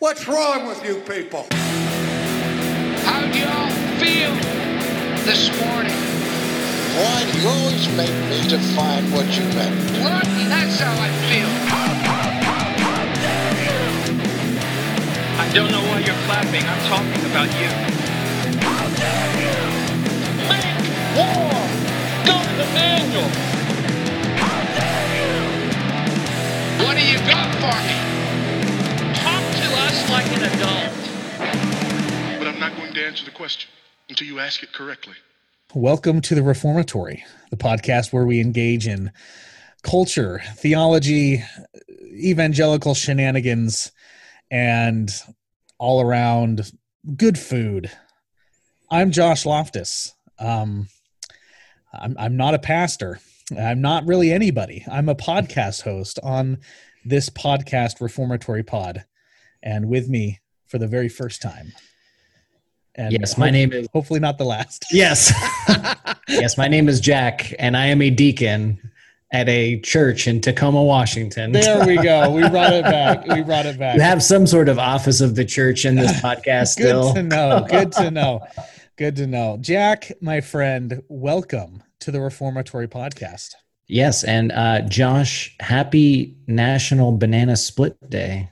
What's wrong with you people? How do y'all feel this morning? Why do you always make me define what you meant? What? That's how I feel. I don't know why you're clapping. I'm talking about you. Make war! Go to the manual! What do you got for me? Talk like an adult. But I'm not going to answer the question until you ask it correctly. Welcome to the Reformatory, the podcast where we engage in culture, theology, evangelical shenanigans, and all around good food. I'm Josh Loftus. Um, I'm, I'm not a pastor. I'm not really anybody. I'm a podcast host on this podcast, Reformatory Pod. And with me for the very first time. And Yes, my name is- hopefully not the last. Yes. yes, my name is Jack, and I am a deacon at a church in Tacoma, Washington. There we go. We brought it back. We brought it back. You have some sort of office of the church in this podcast Good still. to know. Good to know. Good to know. Jack, my friend, welcome to the Reformatory Podcast. Yes, and uh, Josh, happy National Banana Split Day.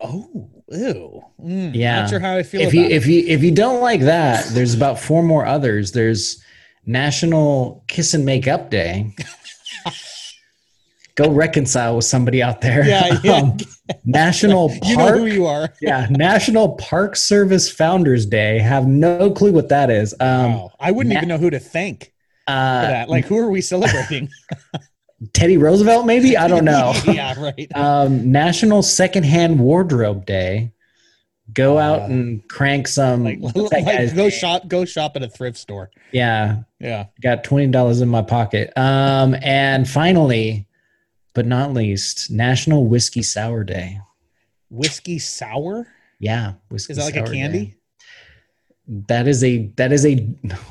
Oh, ew. Mm, Yeah. Not sure how I feel If about you it. if you if you don't like that, there's about four more others. There's National Kiss and Make Up Day. Go reconcile with somebody out there. Yeah, yeah. Um, National Park. you know who you are. yeah, National Park Service Founders Day. Have no clue what that is. Um, wow. I wouldn't na- even know who to thank for uh, that. Like, who are we celebrating? Teddy Roosevelt, maybe I don't know. yeah, right. um, National Secondhand Wardrobe Day. Go out Uh, and crank some. Like, like go name? shop, go shop at a thrift store. Yeah, Yeah. got twenty dollars in my pocket. Um, and finally, but not least, National Whiskey Sour Day. Whiskey sour? Yeah, whiskey. Is that like a candy? Day. That is a that is a.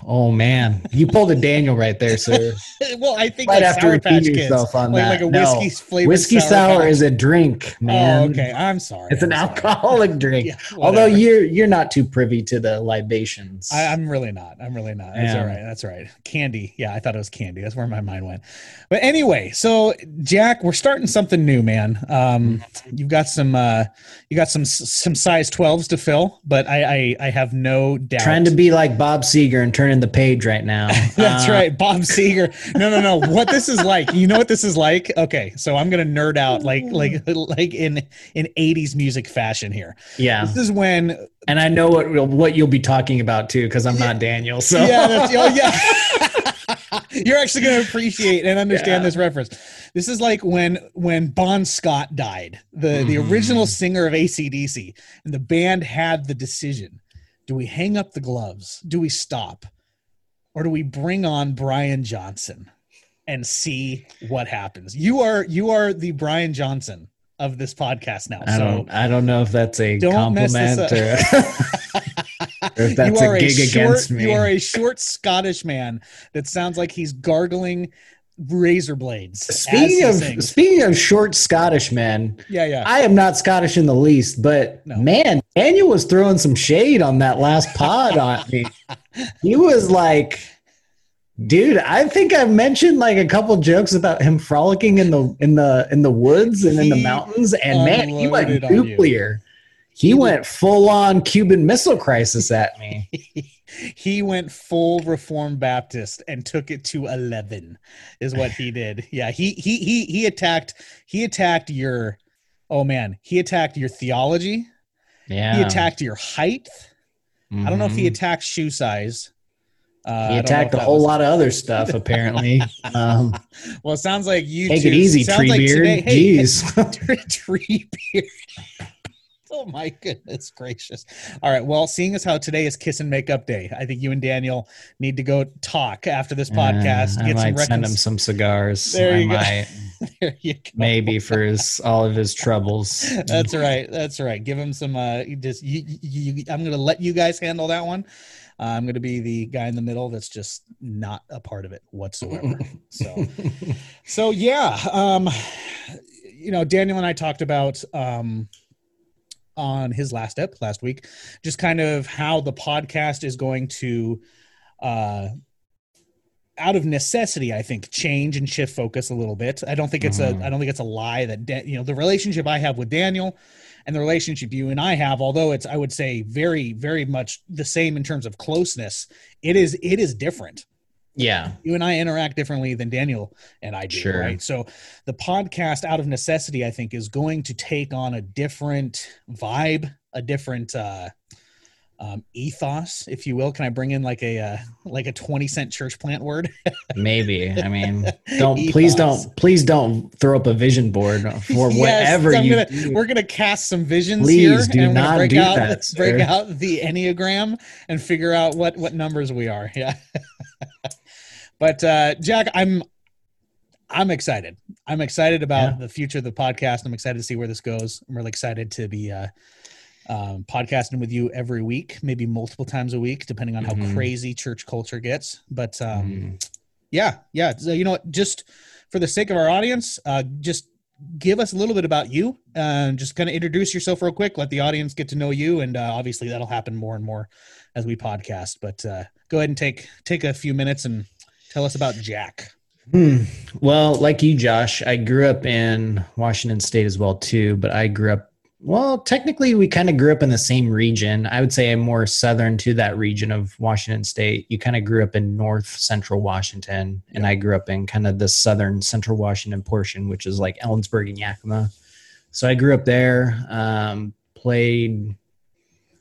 Oh man, you pulled a Daniel right there, sir. well, I think Right like after Sour Patch Kids. yourself on like, that. like a No. whiskey flavored Whiskey sour, Patch. is a drink, man. Oh, okay. I'm sorry. It's an I'm sorry. alcoholic drink. Yeah, Although you're you're not too privy to the libations. I, I'm really not. I'm really not. That's Yeah. all right. That's all right. Candy. Yeah, I thought it was candy. That's where my mind went. But anyway, so Jack, we're starting something new, man. Um, you've got some uh, you got some some size 12s to fill, but I I, I have no doubt. Trying to be like Bob Seger and turning the page right now. That's Uh, right, Bob Seger. No, no, no. What this is like? You know what this is like? Okay, so I'm gonna nerd out like like like in in 80s music fashion here. Yeah, This is when and I know what what you'll be talking about too because I'm not Daniel. So yeah, that's, oh yeah. You're actually going to appreciate and understand Yeah. this reference. This is like when when Bon Scott died, the the original singer of ACDC, and the band had the decision: do we hang up the gloves? Do we stop, or do we bring on Brian Johnson and see what happens? You are you are the Brian Johnson of this podcast now. I so don't I don't know if that's a Don't mess this compliment or, or if that's a gig short, against me. You are a short Scottish man that sounds like he's gargling razor blades. Speaking of sings. speaking of short Scottish men, yeah, yeah. I am not Scottish in the least, but No. man, Daniel was throwing some shade on that last pod on me. He was like, dude, I think I mentioned like a couple jokes about him frolicking in the in the in the woods and in the mountains, and man, he went unloaded on you. nuclear. He went full on Cuban Missile Crisis at me. he went full Reformed Baptist and took it to eleven. Is what he did. Yeah, he he he he attacked. He attacked your. Oh man, he attacked your theology. Yeah, He attacked your height. I don't know if he Mhm. attacked shoe size. Uh, He attacked a whole lot of other stuff. Apparently, um, Well, it sounds like you take two- it easy, tree like beard. today- hey, Jeez. tree beard. Oh my goodness gracious! All right. Well, seeing as how today is Kiss and Makeup Day, I think you and Daniel need to go talk after this podcast. Uh, I get some might send him some cigars. There I you go. might, There you go. maybe for his all of his troubles. That's right. That's right. Give him some. Uh, just you, you, you, I'm going to let you guys handle that one. Uh, I'm going to be the guy in the middle that's just not a part of it whatsoever. so, so yeah. Um, you know, Daniel and I talked about um, on his last ep last week, just kind of how the podcast is going to, uh, out of necessity, I think change and shift focus a little bit. I don't think it's Mhm. a I don't think it's a lie that Da- you know the relationship I have with Daniel and the relationship you and I have, although it's I would say very very much the same in terms of closeness. It is it is different Yeah. you and I interact differently than Daniel and I do, Sure. right? So the podcast out of necessity, I think, is going to take on a different vibe, a different uh um, ethos, if you will. Can I bring in like a uh, like a twenty cent church plant word? Maybe. I mean, don't please don't please don't throw up a vision board for Yes, whatever I'm you gonna- do. We're gonna cast some visions Please here, do and we're gonna not break do out that, break sir. out the enneagram and figure out what what numbers we are. Yeah, but uh, Jack, I'm I'm excited. I'm excited about Yeah. the future of the podcast. I'm excited to see where this goes. I'm really excited to be uh, um, podcasting with you every week, maybe multiple times a week, depending on how Mhm. crazy church culture gets. But um, Mm. yeah, yeah. So, you know what? Just for the sake of our audience, uh, just give us a little bit about you and just kind of introduce yourself real quick. Let the audience get to know you, and uh, obviously that'll happen more and more as we podcast. But uh, go ahead and take take a few minutes and tell us about Jack. Hmm. Well, like you, Josh, I grew up in Washington State as well too, but I grew up. Well, technically, we kind of grew up in the same region. I would say I'm more southern to that region of Washington State. You kind of grew up in north central Washington, and I grew up in kind of the southern central Washington portion, which is like Ellensburg and Yakima. So I grew up there. Um, played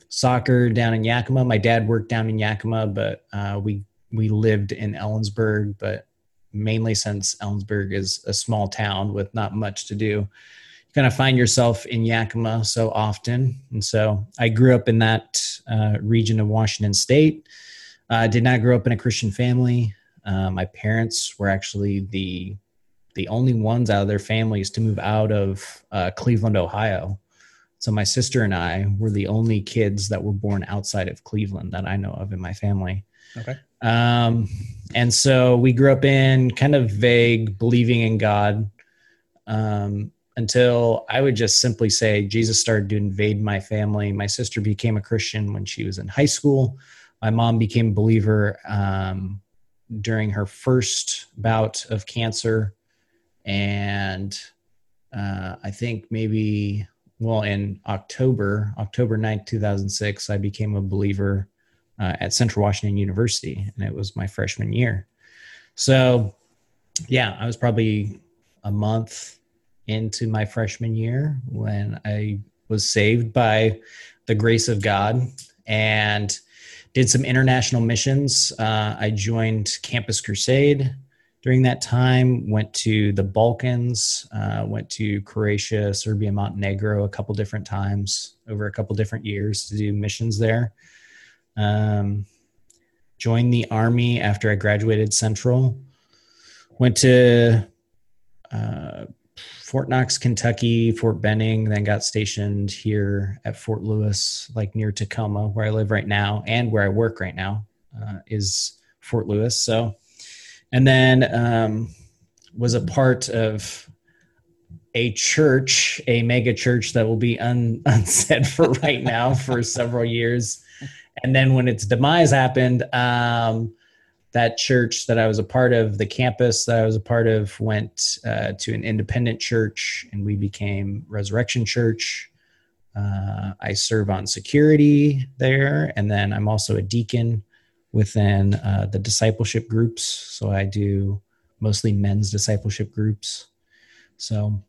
soccer down in Yakima. My dad worked down in Yakima, but uh, we we lived in Ellensburg, but mainly since Ellensburg is a small town with not much to do. You kind of find yourself in Yakima so often. And so I grew up in that uh, region of Washington State. I did not grow up in a Christian family. Uh, my parents were actually the the only ones out of their families to move out of uh, Cleveland, Ohio. So my sister and I were the only kids that were born outside of Cleveland that I know of in my family. Okay. Um, and so we grew up in kind of vague believing in God um, until I would just simply say Jesus started to invade my family. My sister became a Christian when she was in high school. My mom became a believer um, during her first bout of cancer. And uh, I think maybe, well, in October, October 9th, 2006, I became a believer uh, at Central Washington University, and it was my freshman year. So, yeah, I was probably a month into my freshman year when I was saved by the grace of God and did some international missions. Uh, I joined Campus Crusade during that time, went to the Balkans, uh, went to Croatia, Serbia, Montenegro a couple different times over a couple different years to do missions there. Um, joined the army after I graduated Central. Went to uh, Fort Knox, Kentucky, Fort Benning, then got stationed here at Fort Lewis, like near Tacoma, where I live right now, and where I work right now uh, is Fort Lewis. So, and then um, was a part of a church, a mega church that will be un- unsaid for right now for several years. And then when its demise happened, um, that church that I was a part of, the campus that I was a part of, went uh, to an independent church, and we became Resurrection Church. Uh, I serve on security there, and then I'm also a deacon within uh, the discipleship groups. So I do mostly men's discipleship groups. So,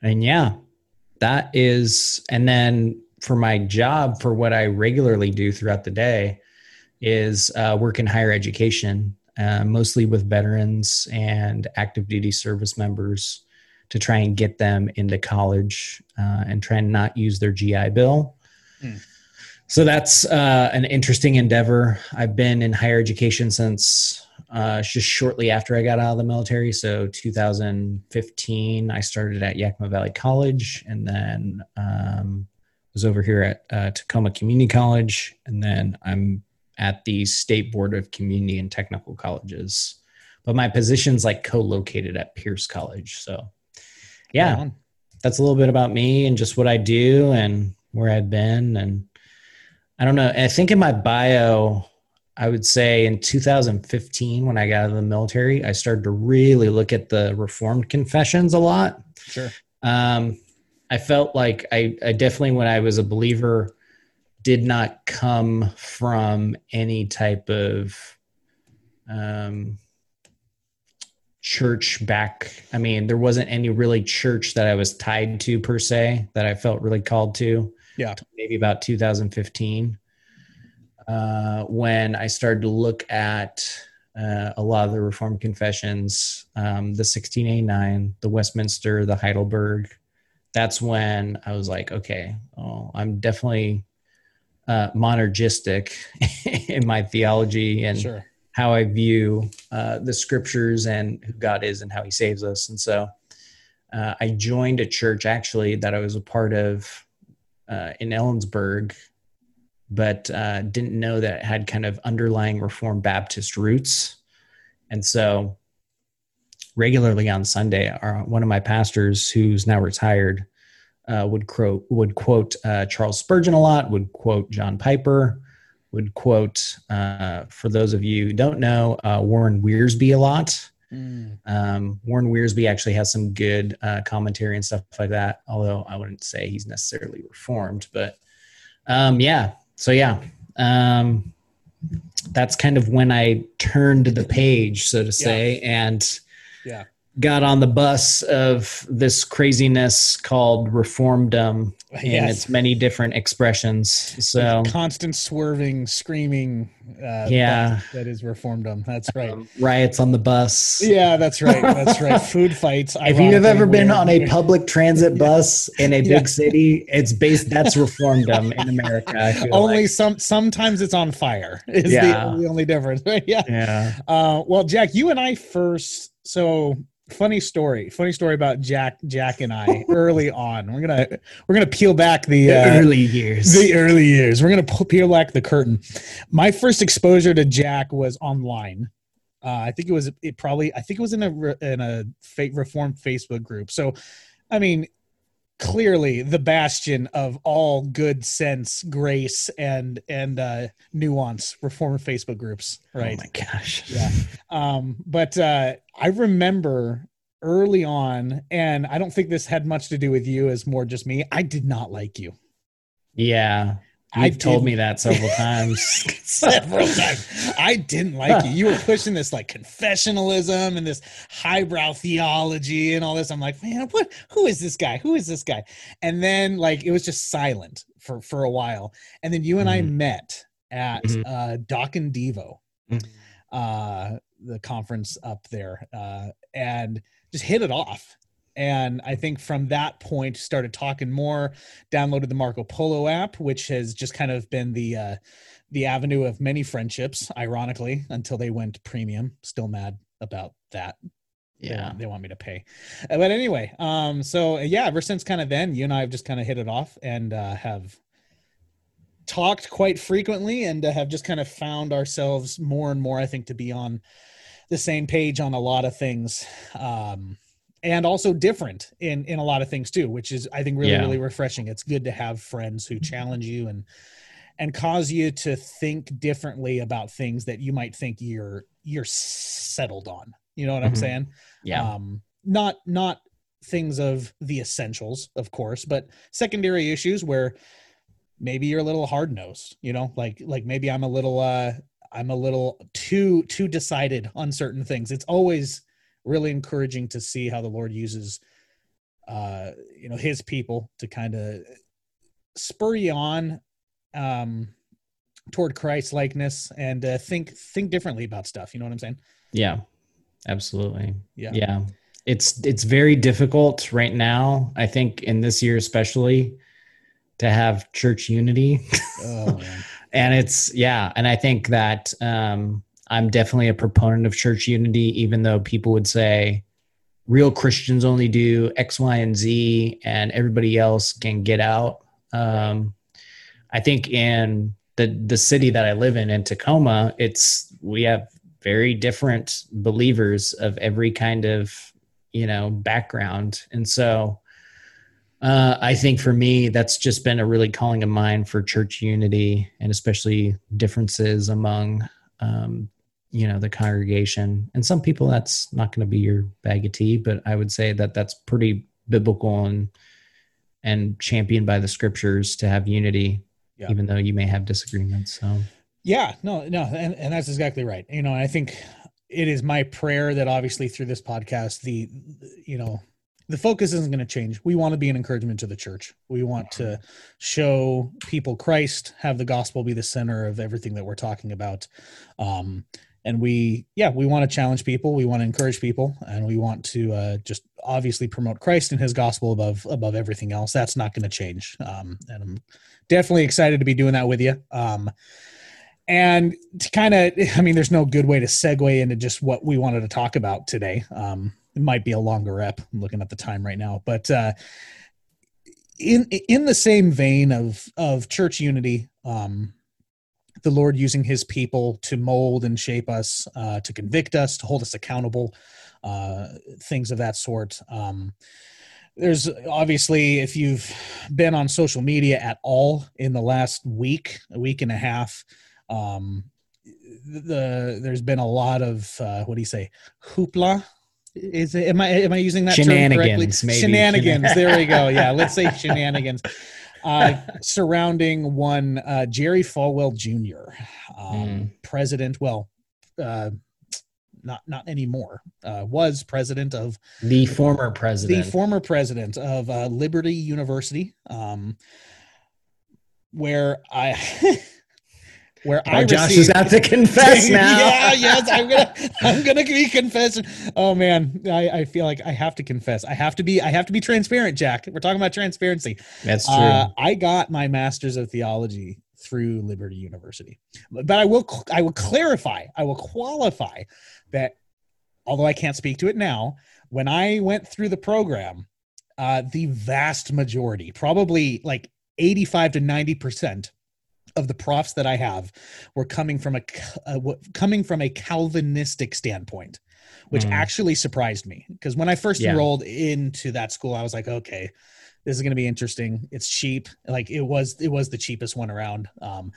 and yeah, that is, and then for my job, for what I regularly do throughout the day, is uh, work in higher education, uh, mostly with veterans and active duty service members to try and get them into college uh, and try and not use their GI Bill. Hmm. So that's uh, an interesting endeavor. I've been in higher education since uh, just shortly after I got out of the military. So 2015, I started at Yakima Valley College and then um, was over here at uh, Tacoma Community College. And then I'm at the State Board of Community and Technical Colleges. But my position's like co-located at Pierce College. So yeah, that's a little bit about me and just what I do and where I've been. And I don't know. I think in my bio, I would say in 2015, when I got out of the military, I started to really look at the Reformed confessions a lot. Sure. Um, I felt like I, I definitely, when I was a believer, did not come from any type of um, church back. I mean, there wasn't any really church that I was tied to per se that I felt really called to. Yeah. Maybe about 2015 uh, when I started to look at uh, a lot of the Reformed confessions, um, the 1689, the Westminster, the Heidelberg. That's when I was like, okay, oh, I'm definitely uh, monergistic in my theology and Sure. how I view uh, the scriptures and who God is and how He saves us. And so uh, I joined a church actually that I was a part of uh, in Ellensburg, but uh, didn't know that it had kind of underlying Reformed Baptist roots. And so regularly on Sunday, our, one of my pastors, who's now retired, uh, would quote would quote uh, Charles Spurgeon a lot, would quote John Piper, would quote uh, for those of you who don't know uh, Warren Wiersbe a lot. Mm. Um, Warren Wiersbe actually has some good uh, commentary and stuff like that. Although I wouldn't say he's necessarily reformed, but um, yeah. So yeah, um, that's kind of when I turned the page, so to say, and Yeah. got on the bus of this craziness called reformdom um, in Yes. its many different expressions. So constant swerving, screaming. Uh, Yeah. that- that is reformdom. That's right. um, riots on the bus. yeah, that's right. That's right. Food fights. If you have ever been on a public transit bus in a big Yeah. city, it's based that's reformdom in America. Only like. some sometimes it's on fire is Yeah. the, the only difference yeah yeah. uh well jack you and i first so funny story funny story about jack jack and i early on we're gonna we're gonna peel back the, The uh, early years. the early years we're gonna peel back the curtain my first exposure to jack was online uh, I think it was it probably I think it was in a in a fa- reform Facebook group. So, I mean, clearly the bastion of all good sense, grace, and and uh, nuance reform Facebook groups, right? Oh my gosh. Yeah. Um, but uh, I remember early on, and I don't think this had much to do with you, as more just me. I did not like you Yeah. I You've told me that several times. several times. I didn't like you. You were pushing this like confessionalism and this highbrow theology and all this. I'm like, man, what? Who is this guy? Who is this guy? And then like it was just silent for for a while. And then you and I Mhm. met at Mhm. uh, Doc and Devo, Mhm. uh, the conference up there, uh, and just hit it off. And I think from that point started talking more. Downloaded the Marco Polo app, which has just kind of been the uh, the avenue of many friendships. Ironically, until they went premium. Still mad about that. They yeah. want- they want me to pay. Uh, But anyway, um, so yeah, ever since kind of then, you and I have just kind of hit it off and uh, have talked quite frequently and uh, have just kind of found ourselves more and more, I think, to be on the same page on a lot of things. Um, and also different in in a lot of things too, which is I think really Yeah. really refreshing. It's good to have friends who challenge you and and cause you to think differently about things that you might think you're you're settled on. You know what I'm Mhm. saying? Yeah. um not not things of the essentials of course but secondary issues where maybe you're a little hard nosed you know like like maybe i'm a little uh i'm a little too too decided on certain things. It's always really encouraging to see how the lord uses uh you know his people to kind of spur you on um toward christ likeness and uh, think think differently about stuff. You know what i'm saying? Yeah. Absolutely. yeah. Yeah. It's it's very difficult right now i think in this year especially to have church unity. Oh man and it's yeah and i think that um i'm definitely a proponent of church unity even though people would say real christians only do x y and z and everybody else can get out. Um i think in the the city that i live in in tacoma it's we have very different believers of every kind of you know background. And so Uh, I think for me, that's just been a really calling of mine for church unity and especially differences among, um, you know, the congregation. And some people, that's not going to be your bag of tea, but I would say that that's pretty biblical and and championed by the scriptures to have unity, Yeah. even though you may have disagreements. So Yeah, no, no, and, and that's exactly right. You know, I think it is my prayer that obviously through this podcast, the you know, the focus isn't going to change. We want to be an encouragement to the church. We want to show people Christ, have the gospel be the center of everything that we're talking about. Um, and we, yeah, we want to challenge people. We want to encourage people, and we want to uh, just obviously promote Christ and His gospel above above everything else. That's not going to change. Um, and I'm definitely excited to be doing that with you. Um, and to kind of i mean there's no good way to segue into just what we wanted to talk about today um it might be a longer rep. I'm looking at the time right now but uh in in the same vein of of church unity um the lord using his people to mold and shape us uh to convict us to hold us accountable uh things of that sort. Um there's obviously if you've been on social media at all in the last week a week and a half um the there's been a lot of uh what do you say? Hoopla is it am i am i using that term correctly? Shenanigans, maybe. shenanigans. There we go. Yeah let's say shenanigans. Uh surrounding one uh jerry falwell jr um Mm. president well uh not not anymore uh was president of the former president, the former president of uh, Liberty University, um, where I where Oh, I Josh received, is out to confess now. yeah, yes, I'm gonna I'm gonna be confessing. Oh man, I, I feel like I have to confess. I have to be I have to be transparent, Jack. We're talking about transparency. That's true. Uh, I got my master's of theology through Liberty University, but I will I will clarify, I will qualify that although I can't speak to it now, when I went through the program, uh, the vast majority, probably like 85 to 90 percent of the profs that I have were coming from a uh, coming from a Calvinistic standpoint, which Mm. actually surprised me because when I first Yeah. enrolled into that school, I was like, okay, this is going to be interesting. It's cheap, like it was it was the cheapest one around. Um,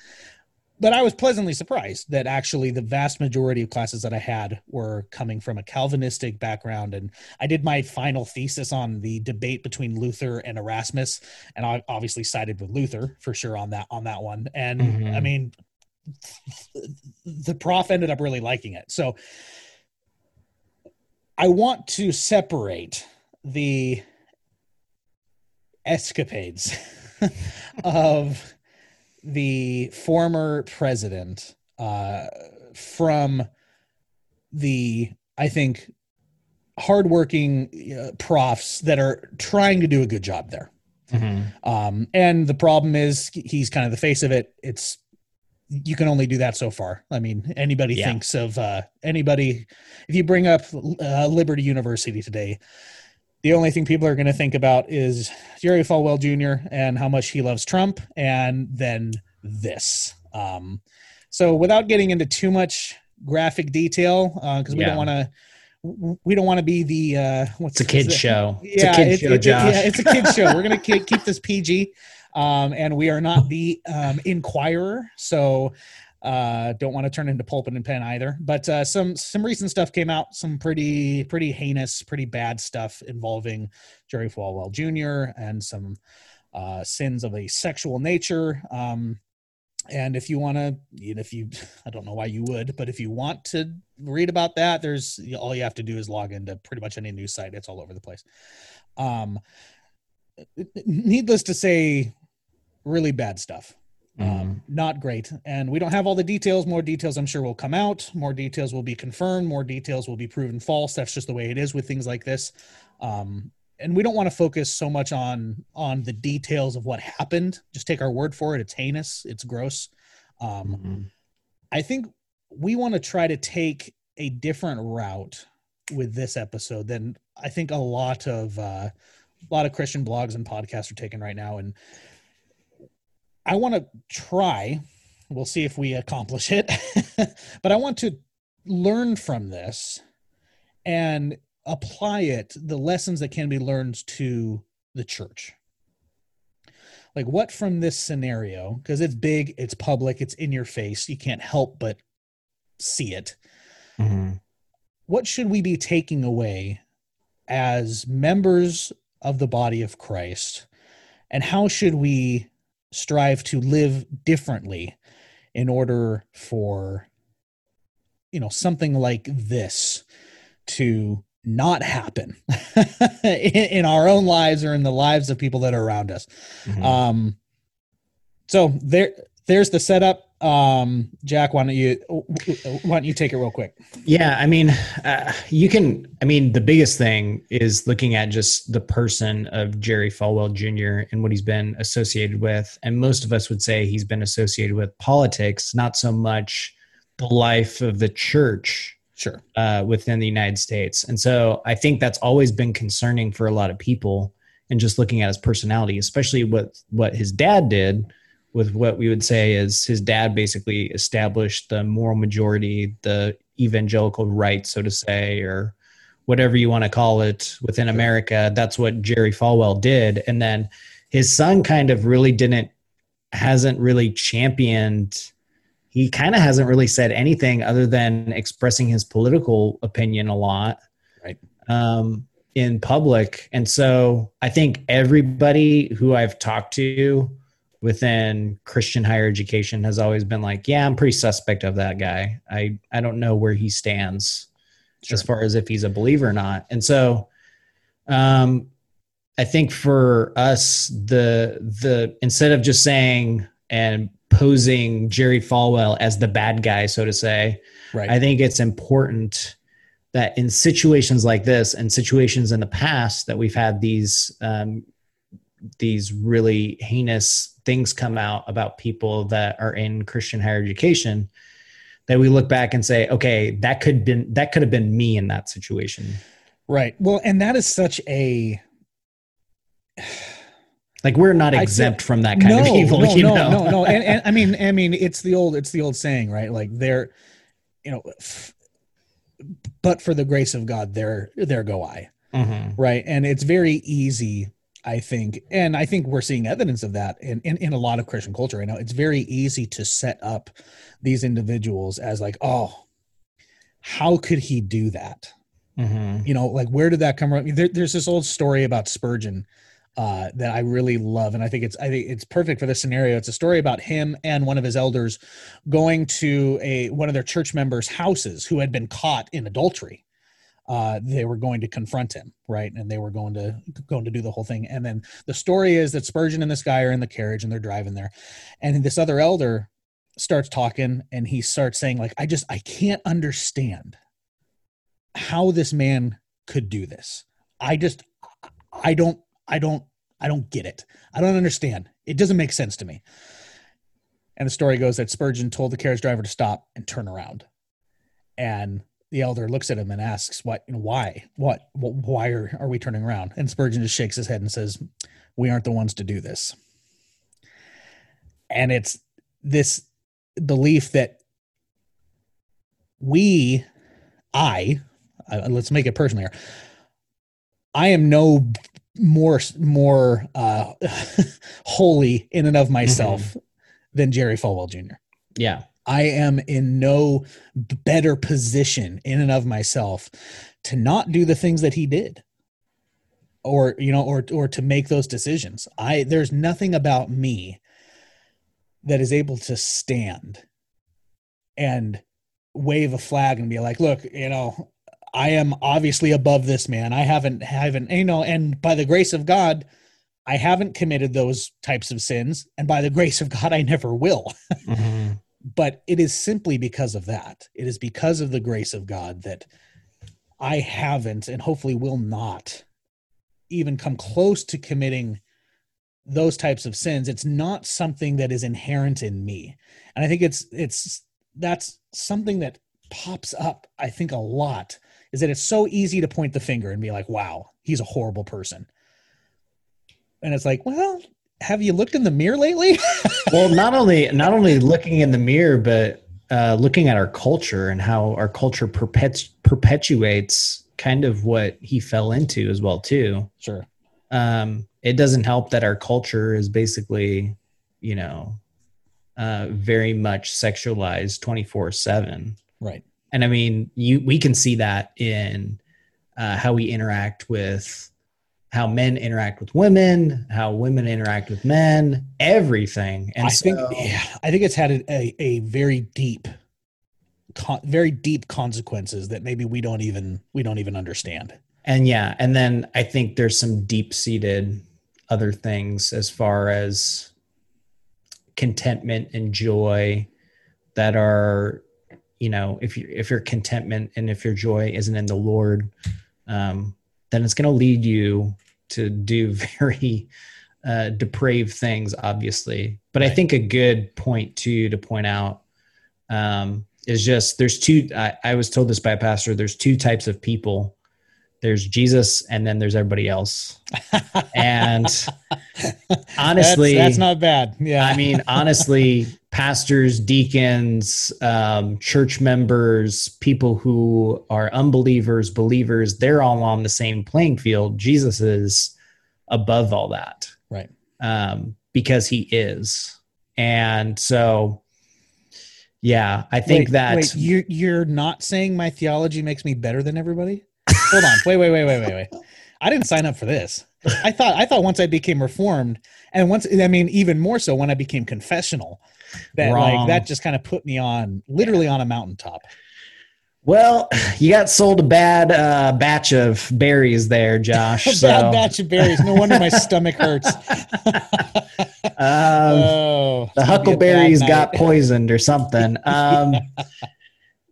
but I was pleasantly surprised that actually the vast majority of classes that I had were coming from a Calvinistic background. And I did my final thesis on the debate between Luther and Erasmus, and I obviously sided with Luther for sure on that on that one. And Mhm. I mean, the prof ended up really liking it. So I want to separate the escapades of the former president uh, from the, I think, hardworking uh, profs that are trying to do a good job there. Mhm. Um, and the problem is he's kind of the face of it. It's you can only do that so far. I mean, anybody Yeah. thinks of uh, anybody. If you bring up uh, Liberty University today, the only thing people are going to think about is Jerry Falwell Jr. and how much he loves Trump, and then this. Um, so, without getting into too much graphic detail, because we Yeah. don't want to, we don't want to be the uh, what's It's a the- show. It's a kid's it- show, it- Josh. yeah, it's a kid's show. We're gonna keep, keep this PG, um, and we are not the um, Enquirer, so uh, don't want to turn into pulpit and pen either. But uh, some some recent stuff came out, some pretty pretty heinous, pretty bad stuff involving Jerry Falwell Jr. and some uh, sins of a sexual nature. Um, and if you want to, if you, I don't know why you would, but if you want to read about that, there's all you have to do is log into pretty much any news site. It's all over the place. Um, needless to say, really bad stuff. Um, not great. And we don't have all the details. More details, I'm sure, will come out. More details will be confirmed. More details will be proven false. That's just the way it is with things like this. Um, and we don't want to focus so much on on the details of what happened. Just take our word for it. It's heinous. It's gross. Um, Mhm. I think we want to try to take a different route with this episode than I think a lot of uh, a lot of Christian blogs and podcasts are taking right now. And I want to try. We'll see if we accomplish it, but I want to learn from this and apply it the lessons that can be learned to the church like what from this scenario because it's big it's public it's in your face you can't help but see it Mhm. what should we be taking away as members of the body of Christ? And how should we strive to live differently in order for you know something like this to not happen in, in our own lives or in the lives of people that are around us Mhm. um so there there's the setup um jack why don't you why don't you take it real quick Yeah, I mean, uh, you can. I mean, the biggest thing is looking at just the person of Jerry Falwell Jr. and what he's been associated with. And most of us would say he's been associated with politics, not so much the life of the church sure uh, within the United States. And so I think that's always been concerning for a lot of people. And just looking at his personality, especially what what his dad did, with what we would say is his dad basically established the moral majority, the evangelical right, so to say, or whatever you want to call it within America. That's what Jerry Falwell did. And then his son kind of really didn't, hasn't really championed, he kind of hasn't really said anything other than expressing his political opinion a lot. Right. Um, in public. And so I think everybody who I've talked to within Christian higher education has always been like, yeah, I'm pretty suspect of that guy. I, I don't know where he stands as far as if he's a believer or not. And so, um, I think for us, the, the, instead of just saying and posing Jerry Falwell as the bad guy, so to say, right I think it's important that in situations like this and situations in the past that we've had these um, these really heinous things come out about people that are in Christian higher education that we look back and say, okay, that could been that could have been me in that situation. right well and that is such a Like we're not I feel- exempt from that kind of evil, no, you no, know. no, no. And, and I mean, I mean, it's the old, it's the old saying, right? Like they're, you know, f- but for the grace of God, there, there go I, Mhm. right? And it's very easy, I think, and I think we're seeing evidence of that in, in in a lot of Christian culture right now. It's very easy to set up these individuals as like, oh, how could he do that? Mhm. you know like where did that come from there, there's this old story about spurgeon uh, that i really love and i think it's i think it's perfect for this scenario it's a story about him and one of his elders going to a one of their church members houses who had been caught in adultery uh, they were going to confront him right and they were going to going to do the whole thing and then the story is that spurgeon and this guy are in the carriage and they're driving there and this other elder starts talking and he starts saying like i just i can't understand how this man could do this. I just I don't I don't I don't get it. I don't understand. It doesn't make sense to me. And the story goes that Spurgeon told the carriage driver to stop and turn around. And the elder looks at him and asks, "What? You know, why? What? wh- Why are, are we turning around?" And Spurgeon just shakes his head and says, "We aren't the ones to do this." And it's this belief that we, I, uh, let's make it personal here. I am no more more uh, holy in and of myself than Jerry Falwell Jr. Yeah. I am in no better position in and of myself to not do the things that he did or you know or or to make those decisions. I there's nothing about me that is able to stand and wave a flag and be like, look, you know, I am obviously above this man. I haven't haven't you know, and by the grace of God, I haven't committed those types of sins, and by the grace of God, I never will. Mhm. But it is simply because of that. It is because of the grace of God that I haven't and hopefully will not even come close to committing those types of sins. It's not something that is inherent in me. And I think it's it's that's something that pops up I think a lot is that it's so easy to point the finger and be like, "Wow, he's a horrible person." And it's like, "Well, have you looked in the mirror lately?" well not only not only looking in the mirror but uh, looking at our culture and how our culture perpet- perpetuates kind of what he fell into as well too sure. um, it doesn't help that our culture is basically, you know, uh, very much sexualized 24 7. Right. And I mean, you we can see that in uh, how we interact with how men interact with women, how women interact with men, everything. And I so, think yeah, I think it's had a, a, very deep con- very deep consequences that maybe we don't even we don't even understand. and yeah, and then I think there's some deep seated other things as far as contentment and joy that are, you know, if you if your contentment and if your joy isn't in the Lord, um, then it's going to lead you to do very uh, depraved things, obviously. But I think a good point too to point out um, is just there's two. I, I was told this by a pastor. There's two types of people. There's Jesus, and then there's everybody else. And honestly, that's, that's not bad. Yeah, I mean, honestly, pastors, deacons, um, church members, people who are unbelievers, believers, they're all on the same playing field. Jesus is above all that right. um, because he is. And so, yeah, I think Wait, that. wait, you're you're not saying my theology makes me better than everybody. Hold on, wait, wait, wait, wait, wait, wait. I didn't sign up for this. I thought I thought once I became reformed, and once I mean even more so when I became confessional, that Wrong. like that just kind of put me on literally on a mountaintop. well, you got sold a bad uh, batch of berries there, Josh. A so, bad batch of berries. No wonder my stomach hurts. um, oh, the it's gonna be a bad huckleberries got poisoned or something. Um,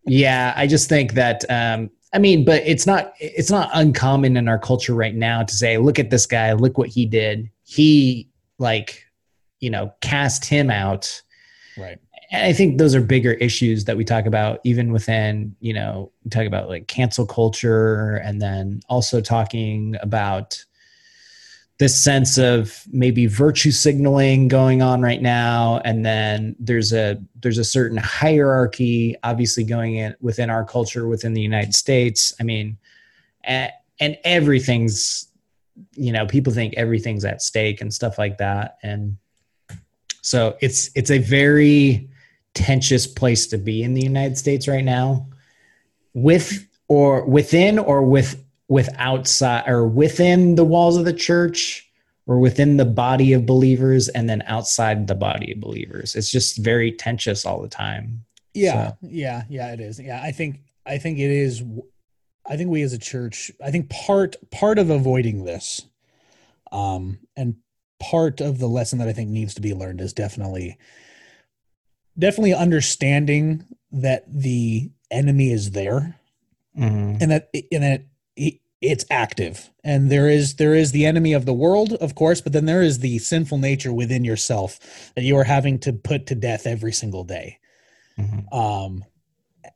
yeah, I just think that. Um, I mean, but it's not it's not uncommon in our culture right now to say, "Look at this guy! Look what he did! He like, you know, cast him out." right. And I think those are bigger issues that we talk about, even within you know, we talk about like cancel culture, and then also talking about this sense of maybe virtue signaling going on right now. And then there's a there's a certain hierarchy obviously going in within our culture within the united states. I mean and, and everything's you know people think everything's at stake and stuff like that. And so it's it's a very tensious place to be in the united states right now with or within or with with outside or within the walls of the church or within the body of believers and then outside the body of believers it's just very tensious all the time Yeah, So- yeah, yeah. It is. Yeah, I think I think it is. I think we as a church, I think part part of avoiding this, um, and part of the lesson that I think needs to be learned is definitely, definitely understanding that the enemy is there Mhm. and that and that it, it's active. And there is there is the enemy of the world of course but then there is the sinful nature within yourself that you are having to put to death every single day. Mhm. um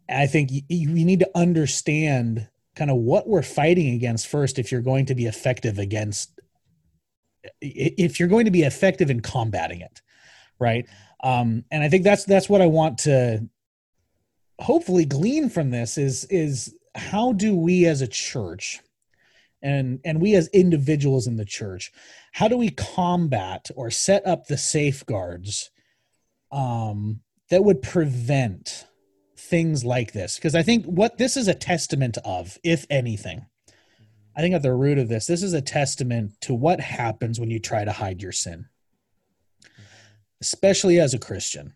i think you, you need to understand kind of what we're fighting against first if you're going to be effective against if you're going to be effective in combating it right? Um and i think that's that's what i want to hopefully glean from this is is how do we as a church and and we as individuals in the church how do we combat or set up the safeguards um that would prevent things like this? Because i think what this is a testament of if anything i think at the root of this this is a testament to what happens when you try to hide your sin. Especially as a christian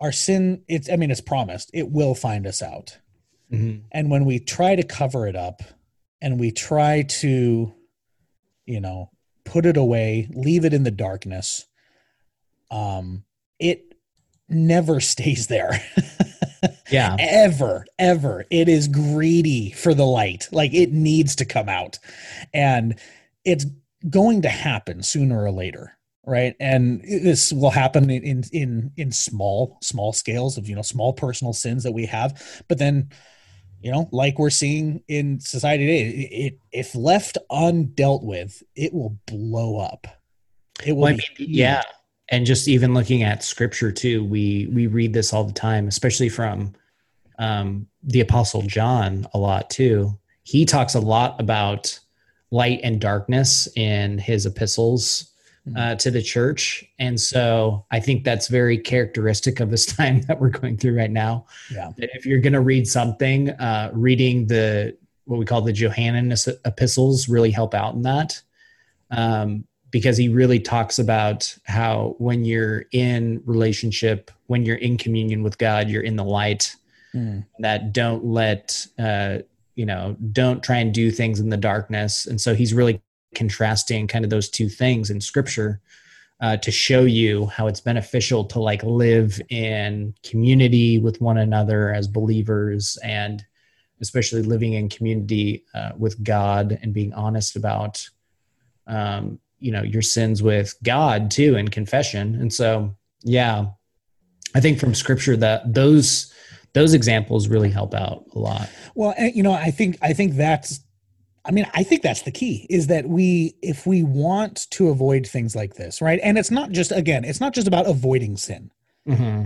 our sin it's i mean it's promised it will find us out Mhm. and when we try to cover it up and we try to you know put it away leave it in the darkness um it never stays there. Yeah. Ever ever. It is greedy for the light. Like it needs to come out. And it's going to happen sooner or later right? And this will happen in in, in small small scales of you know small personal sins that we have. But then you know like we're seeing in society today it, it if left undealt with it will blow up. It will Well, I mean, yeah. And just even looking at scripture too we we read this all the time especially from um the apostle john a lot too. He talks a lot about light and darkness in his epistles uh, to the church. And so I think that's very characteristic of this time that we're going through right now. Yeah. If you're going to read something, uh, reading the what we call the Johannine epistles really help out in that. Um, because he really talks about how when you're in relationship, when you're in communion with God, you're in the light. Mm. That don't let uh, you know, don't try and do things in the darkness. And so he's really contrasting kind of those two things in scripture uh, to show you how it's beneficial to like live in community with one another as believers and especially living in community uh, with god and being honest about um, you know your sins with god too in confession. And so yeah i think from scripture that those those examples really help out a lot. Well, you know, I think I think that's I mean, I think that's the key is that we if we want to avoid things like this, right? And it's not just again, it's not just about avoiding sin.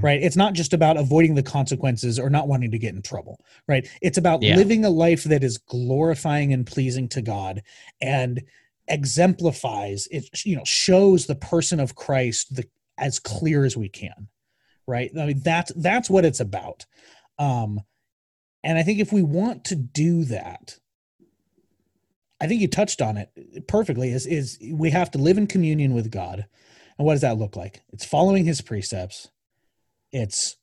Right? It's not just about avoiding the consequences or not wanting to get in trouble, right? It's about Yeah. living a life that is glorifying and pleasing to God and exemplifies it you know shows the person of Christ the as clear as we can. Right? I mean that's that's what it's about. Um and I think if we want to do that, I think you touched on it perfectly. Is is we have to live in communion with God, and what does that look like? It's following His precepts. It's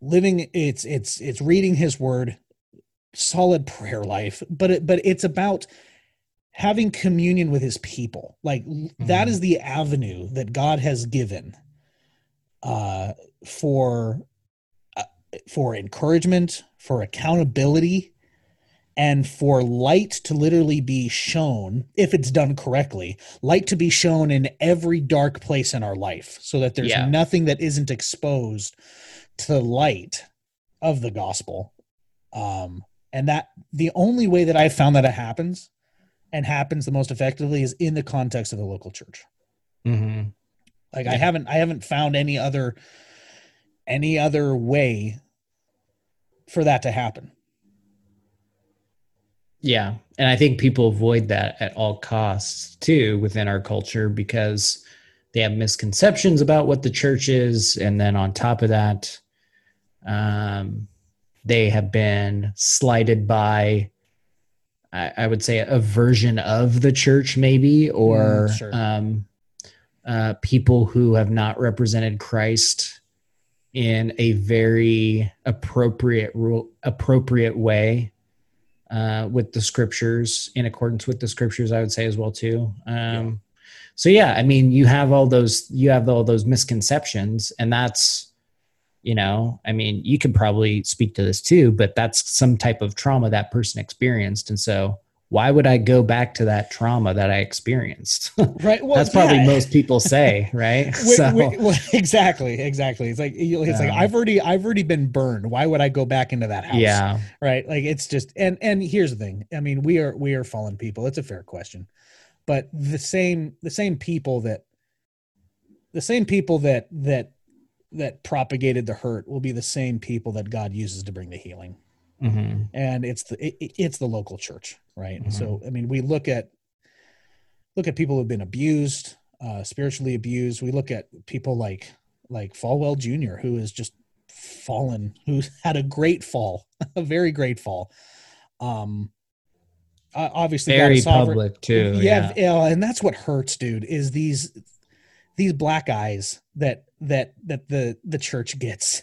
living. It's it's it's reading His Word, solid prayer life. But it, but it's about having communion with His people. Like that Mhm. is the avenue that God has given uh, for uh, for encouragement, for accountability, and for light to literally be shown, if it's done correctly, light to be shown in every dark place in our life so that there's Yeah. nothing that isn't exposed to the light of the gospel. Um, and that the only way that I've found that it happens and happens the most effectively is in the context of the local church. Mm-hmm. Like I haven't I haven't found any other any other way for that to happen. Yeah. And I think people avoid that at all costs too within our culture because they have misconceptions about what the church is. And then on top of that, um, they have been slighted by, I, I would say, a version of the church, maybe, or Mm, sure. um, uh, people who have not represented Christ in a very appropriate rule, appropriate way uh, with the scriptures in accordance with the scriptures i would say as well too. Um, so yeah i mean you have all those you have all those misconceptions and that's you know i mean you can probably speak to this too but that's some type of trauma that person experienced. And so why would i go back to that trauma that i experienced Right. Well, that's probably yeah. most people say right Wi- so wi- well, exactly, exactly. It's like it's like I've already I've already been burned. Why would I go back into that house? yeah Right. Like it's just and and here's the thing. I mean, we are we are fallen people. It's a fair question. But the same the same people that the same people that that that propagated the hurt will be the same people that God uses to bring the healing. Hmm and it's the it, it- it's the local church right? Mhm. so i mean we look at look at people who've been abused uh spiritually abused. We look at people like like falwell jr who has just fallen who's had a great fall a very great fall. Um uh, obviously very public too yeah, yeah and that's what hurts dude is these these black eyes that that that the the church gets.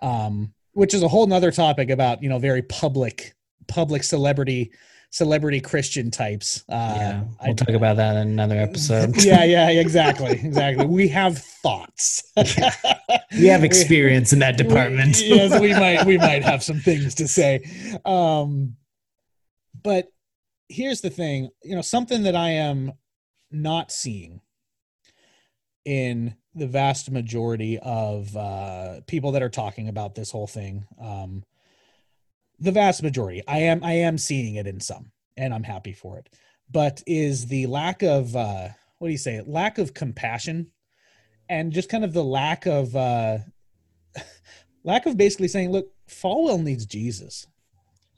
Um which is a whole nother topic about you know very public public celebrity celebrity christian types. Uh yeah I- we'll talk about that in another episode. Yeah yeah exactly exactly. We have thoughts. We have experience in that department. We, yes we might we might have some things to say. Um but here's the thing you know something that i am not seeing in the vast majority of uh people that are talking about this whole thing um the vast majority i am i am seeing it in some and i'm happy for it but is the lack of uh what do you say lack of compassion and just kind of the lack of uh lack of basically saying look falwell needs jesus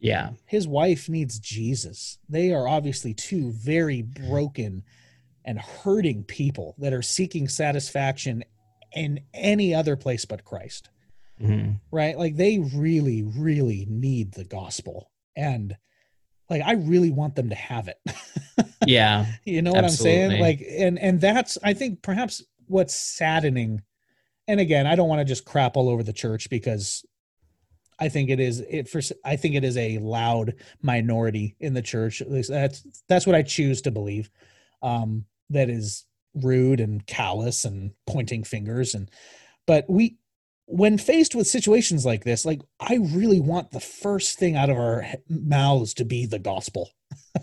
Yeah. His wife needs Jesus. They are obviously two very broken and hurting people that are seeking satisfaction in any other place but Christ. Mhm. Right? Like they really, really need the gospel. And like I really want them to have it. Yeah. you know what I'm saying? Like and and that's I think perhaps what's saddening. And again, I don't want to just crap all over the church because I think it is it for I think it is a loud minority in the church. At least that's that's what I choose to believe. Um, that is rude and callous and pointing fingers. And but we when faced with situations like this like i really want the first thing out of our mouths to be the gospel.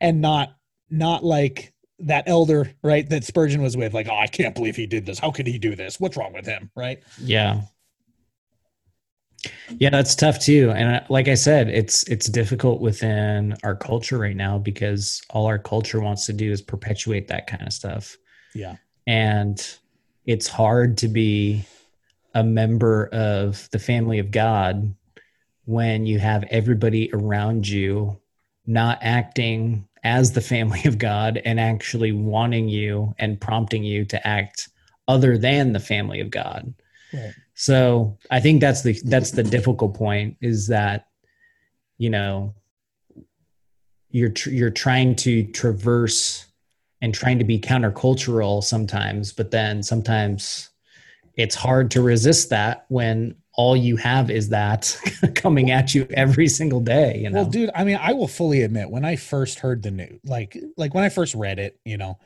And not not like that elder right that spurgeon was with like oh i can't believe he did this. How could he do this? What's wrong with him? Right? Yeah. Yeah, that's tough too. And uh, like I said, it's it's difficult within our culture right now because all our culture wants to do is perpetuate that kind of stuff. yeah And it's hard to be a member of the family of God when you have everybody around you not acting as the family of God and actually wanting you and prompting you to act other than the family of God. right So I think that's the that's the difficult point is that you know you're tr- you're trying to traverse and trying to be countercultural sometimes, but then sometimes it's hard to resist that when all you have is that coming at you every single day. You know, Well, dude, I mean, I will fully admit when I first heard the news, like like when I first read it, you know,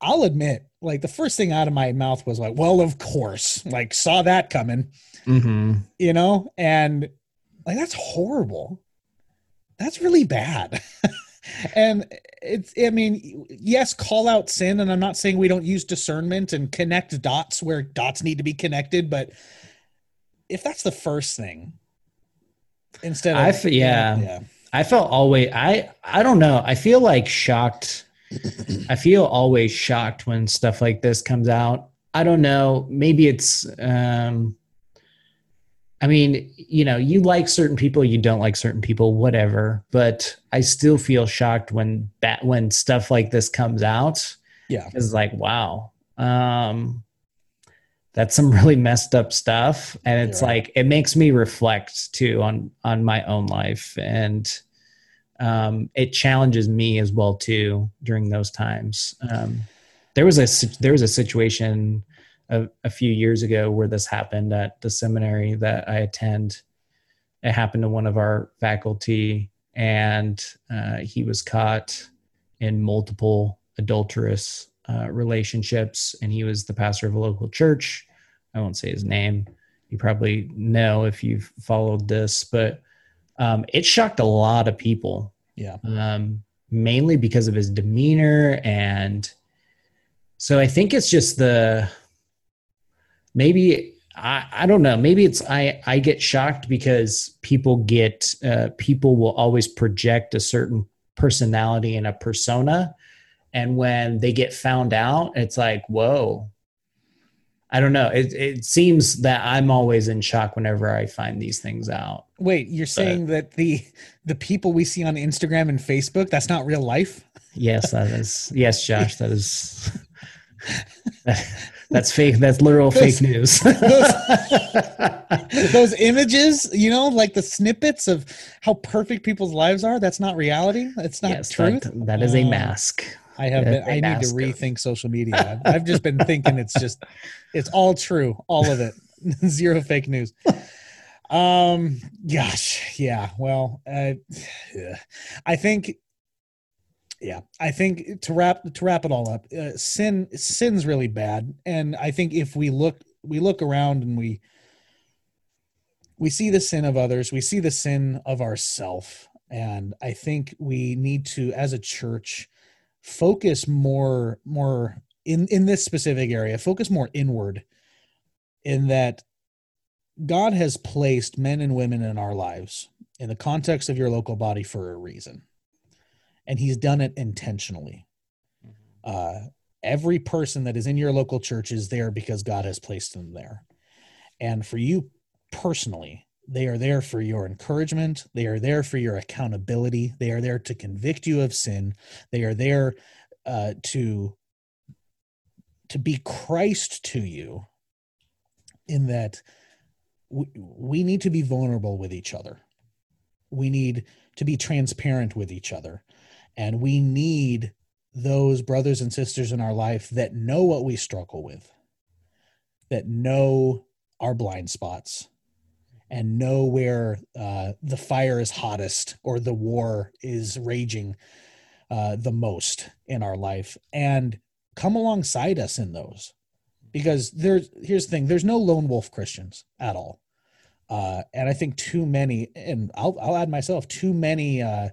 I'll admit, like the first thing out of my mouth was like, "Well, of course," like saw that coming, hmm you know, and like that's horrible. That's really bad. and it's, I mean, yes, call out sin, and I'm not saying we don't use discernment and connect dots where dots need to be connected, but if that's the first thing, instead of I yeah. yeah. I felt always I I don't know. I feel like shocked. I feel always shocked when stuff like this comes out. I don't know. Maybe it's um I mean, you know, you like certain people, you don't like certain people, whatever. But I still feel shocked when that when stuff like this comes out. Yeah. It's like, wow. Um that's some really messed up stuff. And it's You're like it makes me reflect too on on my own life. And um it challenges me as well too during those times. Um there was a there was a situation a, a few years ago where this happened at the seminary that I attend. It happened to one of our faculty, and uh, he was caught in multiple adulterous uh, relationships, and he was the pastor of a local church. I won't say his name. You probably know if you've followed this, but um, it shocked a lot of people. Yeah. um, mainly because of his demeanor and so i think it's just the maybe I, I don't know. Maybe it's i i get shocked because people get uh, people will always project a certain personality and a persona. And when they get found out it's like whoa i don't know it, it seems that i'm always in shock whenever i find these things out Wait, you're saying that the the people we see on Instagram and Facebook, that's not real life? Yes, that is. Yes, Josh, that is. that's fake. That's literal fake news. Those those, images, you know, like the snippets of how perfect people's lives are, that's not reality. It's not yes, truth. that, that is a Uh, mask. I have been, I need to rethink social media. I've, I've just been thinking it's just it's all true, all of it. Zero fake news. Um gosh, yeah. Well, uh, yeah. I think yeah, I think to wrap to wrap it all up, uh, sin sin's really bad, and I think if we look we look around and we we see the sin of others, we see the sin of ourself, and I think we need to, as a church, focus more more in in this specific area. Focus more inward, in that God has placed men and women in our lives in the context of your local body for a reason and he's done it intentionally. Uh, every person that is in your local church is there because God has placed them there. And for you personally, they are there for your encouragement. They are there for your accountability. They are there to convict you of sin. They are there uh, to to be Christ to you. In that we, we need to be vulnerable with each other. We need to be transparent with each other, and we need those brothers and sisters in our life that know what we struggle with, that know our blind spots and know where uh, the fire is hottest or the war is raging uh, the most in our life. And come alongside us in those. Because there's here's the thing there's no lone wolf christians at all. Uh, and i think too many and i'll, I'll add myself too many uh,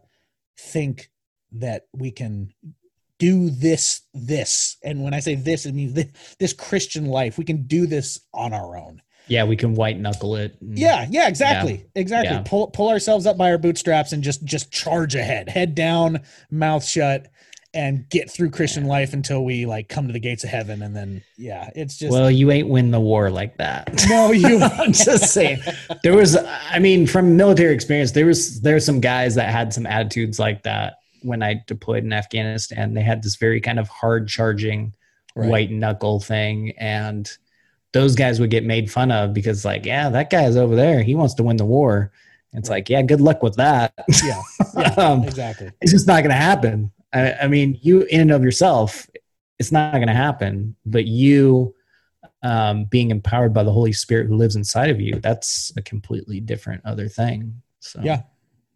think that we can do this this. And when i say this it means this, this christian life we can do this on our own Yeah, we can white knuckle it. yeah, yeah, exactly, exactly. Yeah. Pull pull ourselves up by our bootstraps and just just charge ahead, head down, mouth shut, and get through Christian life until we like come to the gates of heaven, and then yeah, it's just Well, you ain't win the war like that. no, you I'm just saying. There was, I mean, from military experience, there was there were some guys that had some attitudes like that when I deployed in Afghanistan. They had this very kind of hard charging, Right. white knuckle thing, and those guys would get made fun of because, like, yeah, that guy's over there. He wants to win the war. It's like, yeah, good luck with that. yeah, yeah, Um, exactly. it's just not going to happen. I, I mean, you in and of yourself, it's not going to happen. But you um, being empowered by the Holy Spirit who lives inside of you, that's a completely different other thing. So Yeah.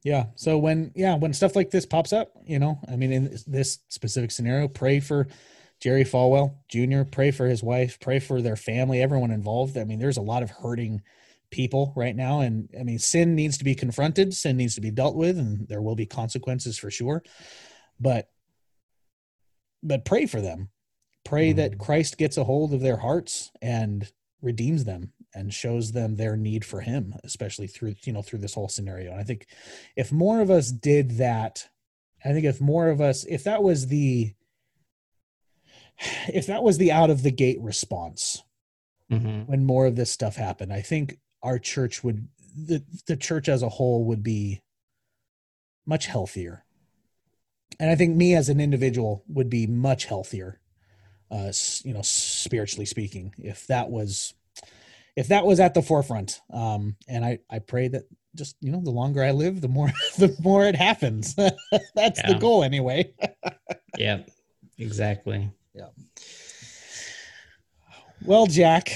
Yeah. So when yeah, when stuff like this pops up, you know, I mean in this- this specific scenario, pray for Jerry Falwell Jr., pray for his wife, pray for their family, everyone involved. I mean, there's a lot of hurting people right now and I mean sin needs to be confronted, sin needs to be dealt with and there will be consequences for sure. But but pray for them. Pray that mm-hmm. Christ gets a hold of their hearts and redeems them and shows them their need for him especially through you know through this whole scenario and i think if more of us did that i think if more of us if that was the if that was the out of the gate response Mhm. when more of this stuff happened i think our church would the, the church as a whole would be much healthier. And i think me as an individual would be much healthier uh you know spiritually speaking if that was if that was at the forefront. Um and i i pray that just you know the longer i live the more the more it happens. That's the goal anyway. Yeah, exactly. Well jack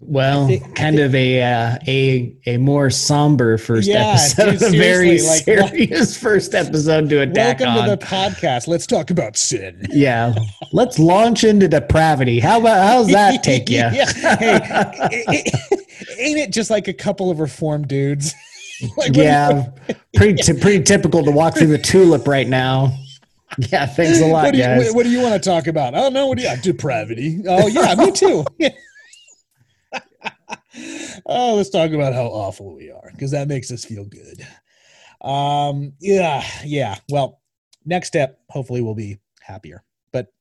Well, think- kind of a uh, a a more somber first Yeah, episode, dude, a very like, serious first episode to attack welcome on. to the podcast let's talk about sin yeah, let's launch into depravity. How about how's that take you? Yeah. Hey, it- it- ain't it just like a couple of reformed dudes like yeah, pretty t- pretty typical to walk through the tulip right now. Yeah, thanks a lot, what do, you, guys. what, do you want to talk about? I don't know. What do you depravity? Oh yeah, me too. oh, let's talk about how awful we are because that makes us feel good. Um, yeah, yeah. Well, next step, hopefully, we'll be happier, but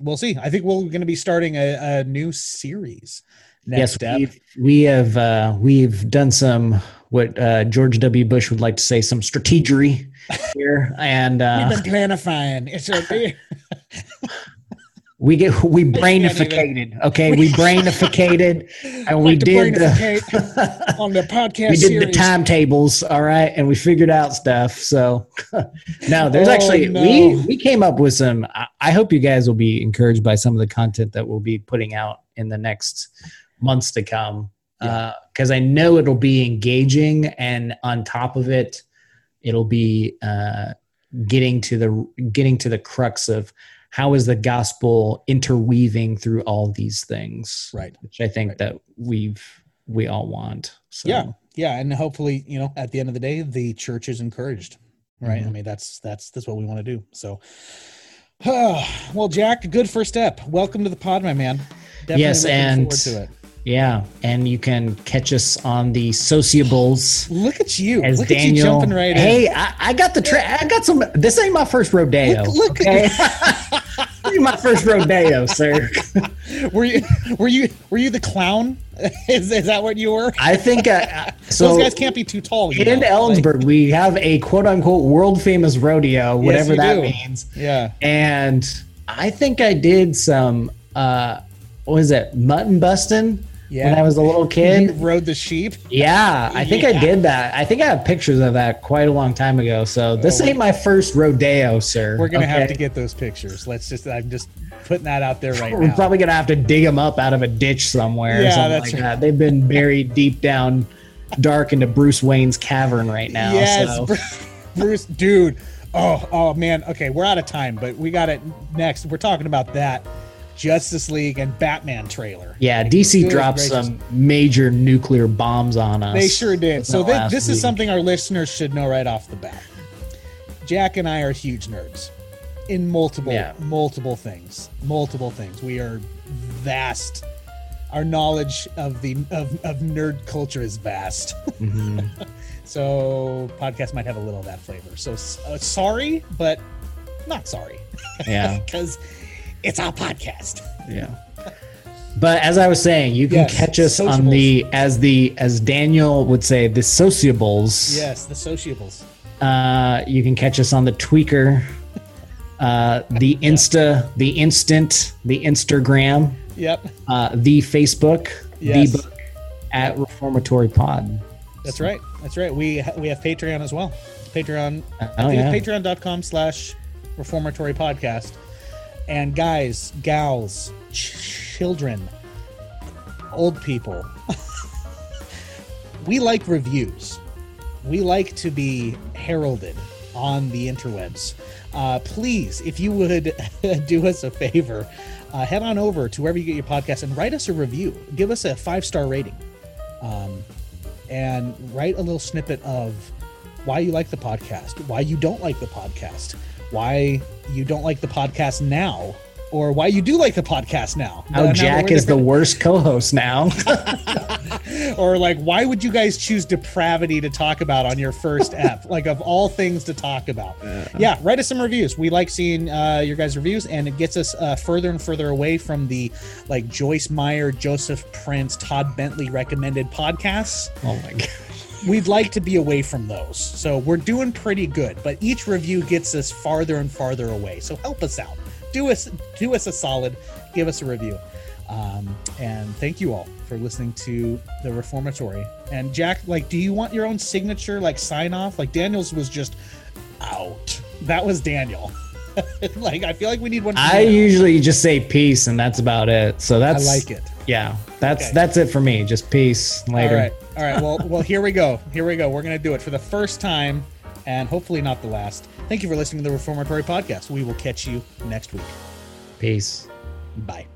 we'll see. I think we're going to be starting a, a new series. Next yes, step. we've, we have uh, we've done some what uh, George W. Bush would like to say some strategery here, and We've uh, been planifying. It's a we get we brainificated. Okay, we brainificated, and we did brainificate on the podcast we did series. the timetables. All right, and we figured out stuff. So no, there's Oh, actually no. we we came up with some. I, I hope you guys will be encouraged by some of the content that we'll be putting out in the next months to come. Because I know it'll be engaging, and on top of it, it'll be uh, getting to the getting to the crux of how is the gospel interweaving through all these things, Right. Which I think Right. that we've we all want. So, Yeah, yeah, and hopefully, you know, at the end of the day, the church is encouraged, right? I Mhm. mean, that's that's that's what we want to do. So, well, Jack, good first step. Welcome to the pod, my man. Definitely Yes, and- forward to it. Yeah, and you can catch us on the sociables. Look at you, As look at you Daniel, jumping right hey, I, I got the tra- I got some. This ain't my first rodeo. Look- look- okay, this ain't my first rodeo, sir. Were you were you were you the clown is, is that what you were? I think uh, so. Those guys can't be too tall. in know? Ellensburg, we have a quote unquote world famous rodeo, whatever you that do. means. Yeah. And I think I did some, uh, what was it, mutton busting Yeah. when I was a little You kid. rode the sheep. Yeah, I think I did that. I think I have pictures of that quite a long time ago. So this Oh, ain't my first rodeo, sir. We're gonna have to get those pictures. Let's just. I'm just putting that out there right now. We're probably gonna have to dig them up out of a ditch somewhere or Yeah, something that's like right. that. They've been buried deep down, dark into Bruce Wayne's cavern right now. yes, so. Bru- Bruce, dude. Oh, oh man. Okay, we're out of time, but we got it next. We're talking about that Justice League and Batman trailer. Yeah, DC Good dropped gracious. some major nuclear bombs on us. They sure did. So this week. is something our listeners should know right off the bat. Jack and I are huge nerds in multiple, Yeah. multiple things. Multiple things. We are vast. Our knowledge of the of, of nerd culture is vast. Mhm. so podcast might have a little of that flavor. So uh, sorry, but not sorry Yeah, because it's our podcast. yeah. But as I was saying, you can Yes, catch us on the as the as Daniel would say the sociables. Yes, the sociables. Uh, you can catch us on the Tweaker, uh, the Insta, the Instant, the Instagram, Yep, uh, the Facebook, Yes. the book at Reformatory Pod. that's right. That's right. We ha- we have Patreon as well. Patreon Oh yeah. patreon.com slash reformatory podcast. And guys, gals, ch- children, old people, we like reviews. We like to be heralded on the interwebs. Uh, please, if you would do us a favor, uh, head on over to wherever you get your podcast and write us a review. Give us a five star rating. Um, and write a little snippet of why you like the podcast, why you don't like the podcast, why you don't like the podcast now, or why you do like the podcast now. How Now Jack is the worst co-host now. or like why would you guys choose depravity to talk about on your first ep like of all things to talk about yeah write us some reviews we like seeing uh, your guys reviews and it gets us uh, further and further away from the like joyce meyer joseph prince todd bentley recommended podcasts oh my god. We'd like to be away from those. So we're doing pretty good, but each review gets us farther and farther away. So help us out. Do us do us a solid. Give us a review. Um, and thank you all for listening to the Reformatory. And Jack, like, do you want your own signature, like sign off? Like Daniel's was just out. That was Daniel. like I feel like we need one. I usually just say peace and that's about it. So I that's like it. Yeah, that's Okay. that's it for me. Just peace later. All right. All right. Well, well, here we go. Here we go. We're going to do it for the first time and hopefully not the last. Thank you for listening to the Reformatory Podcast. We will catch you next week. Peace. Bye.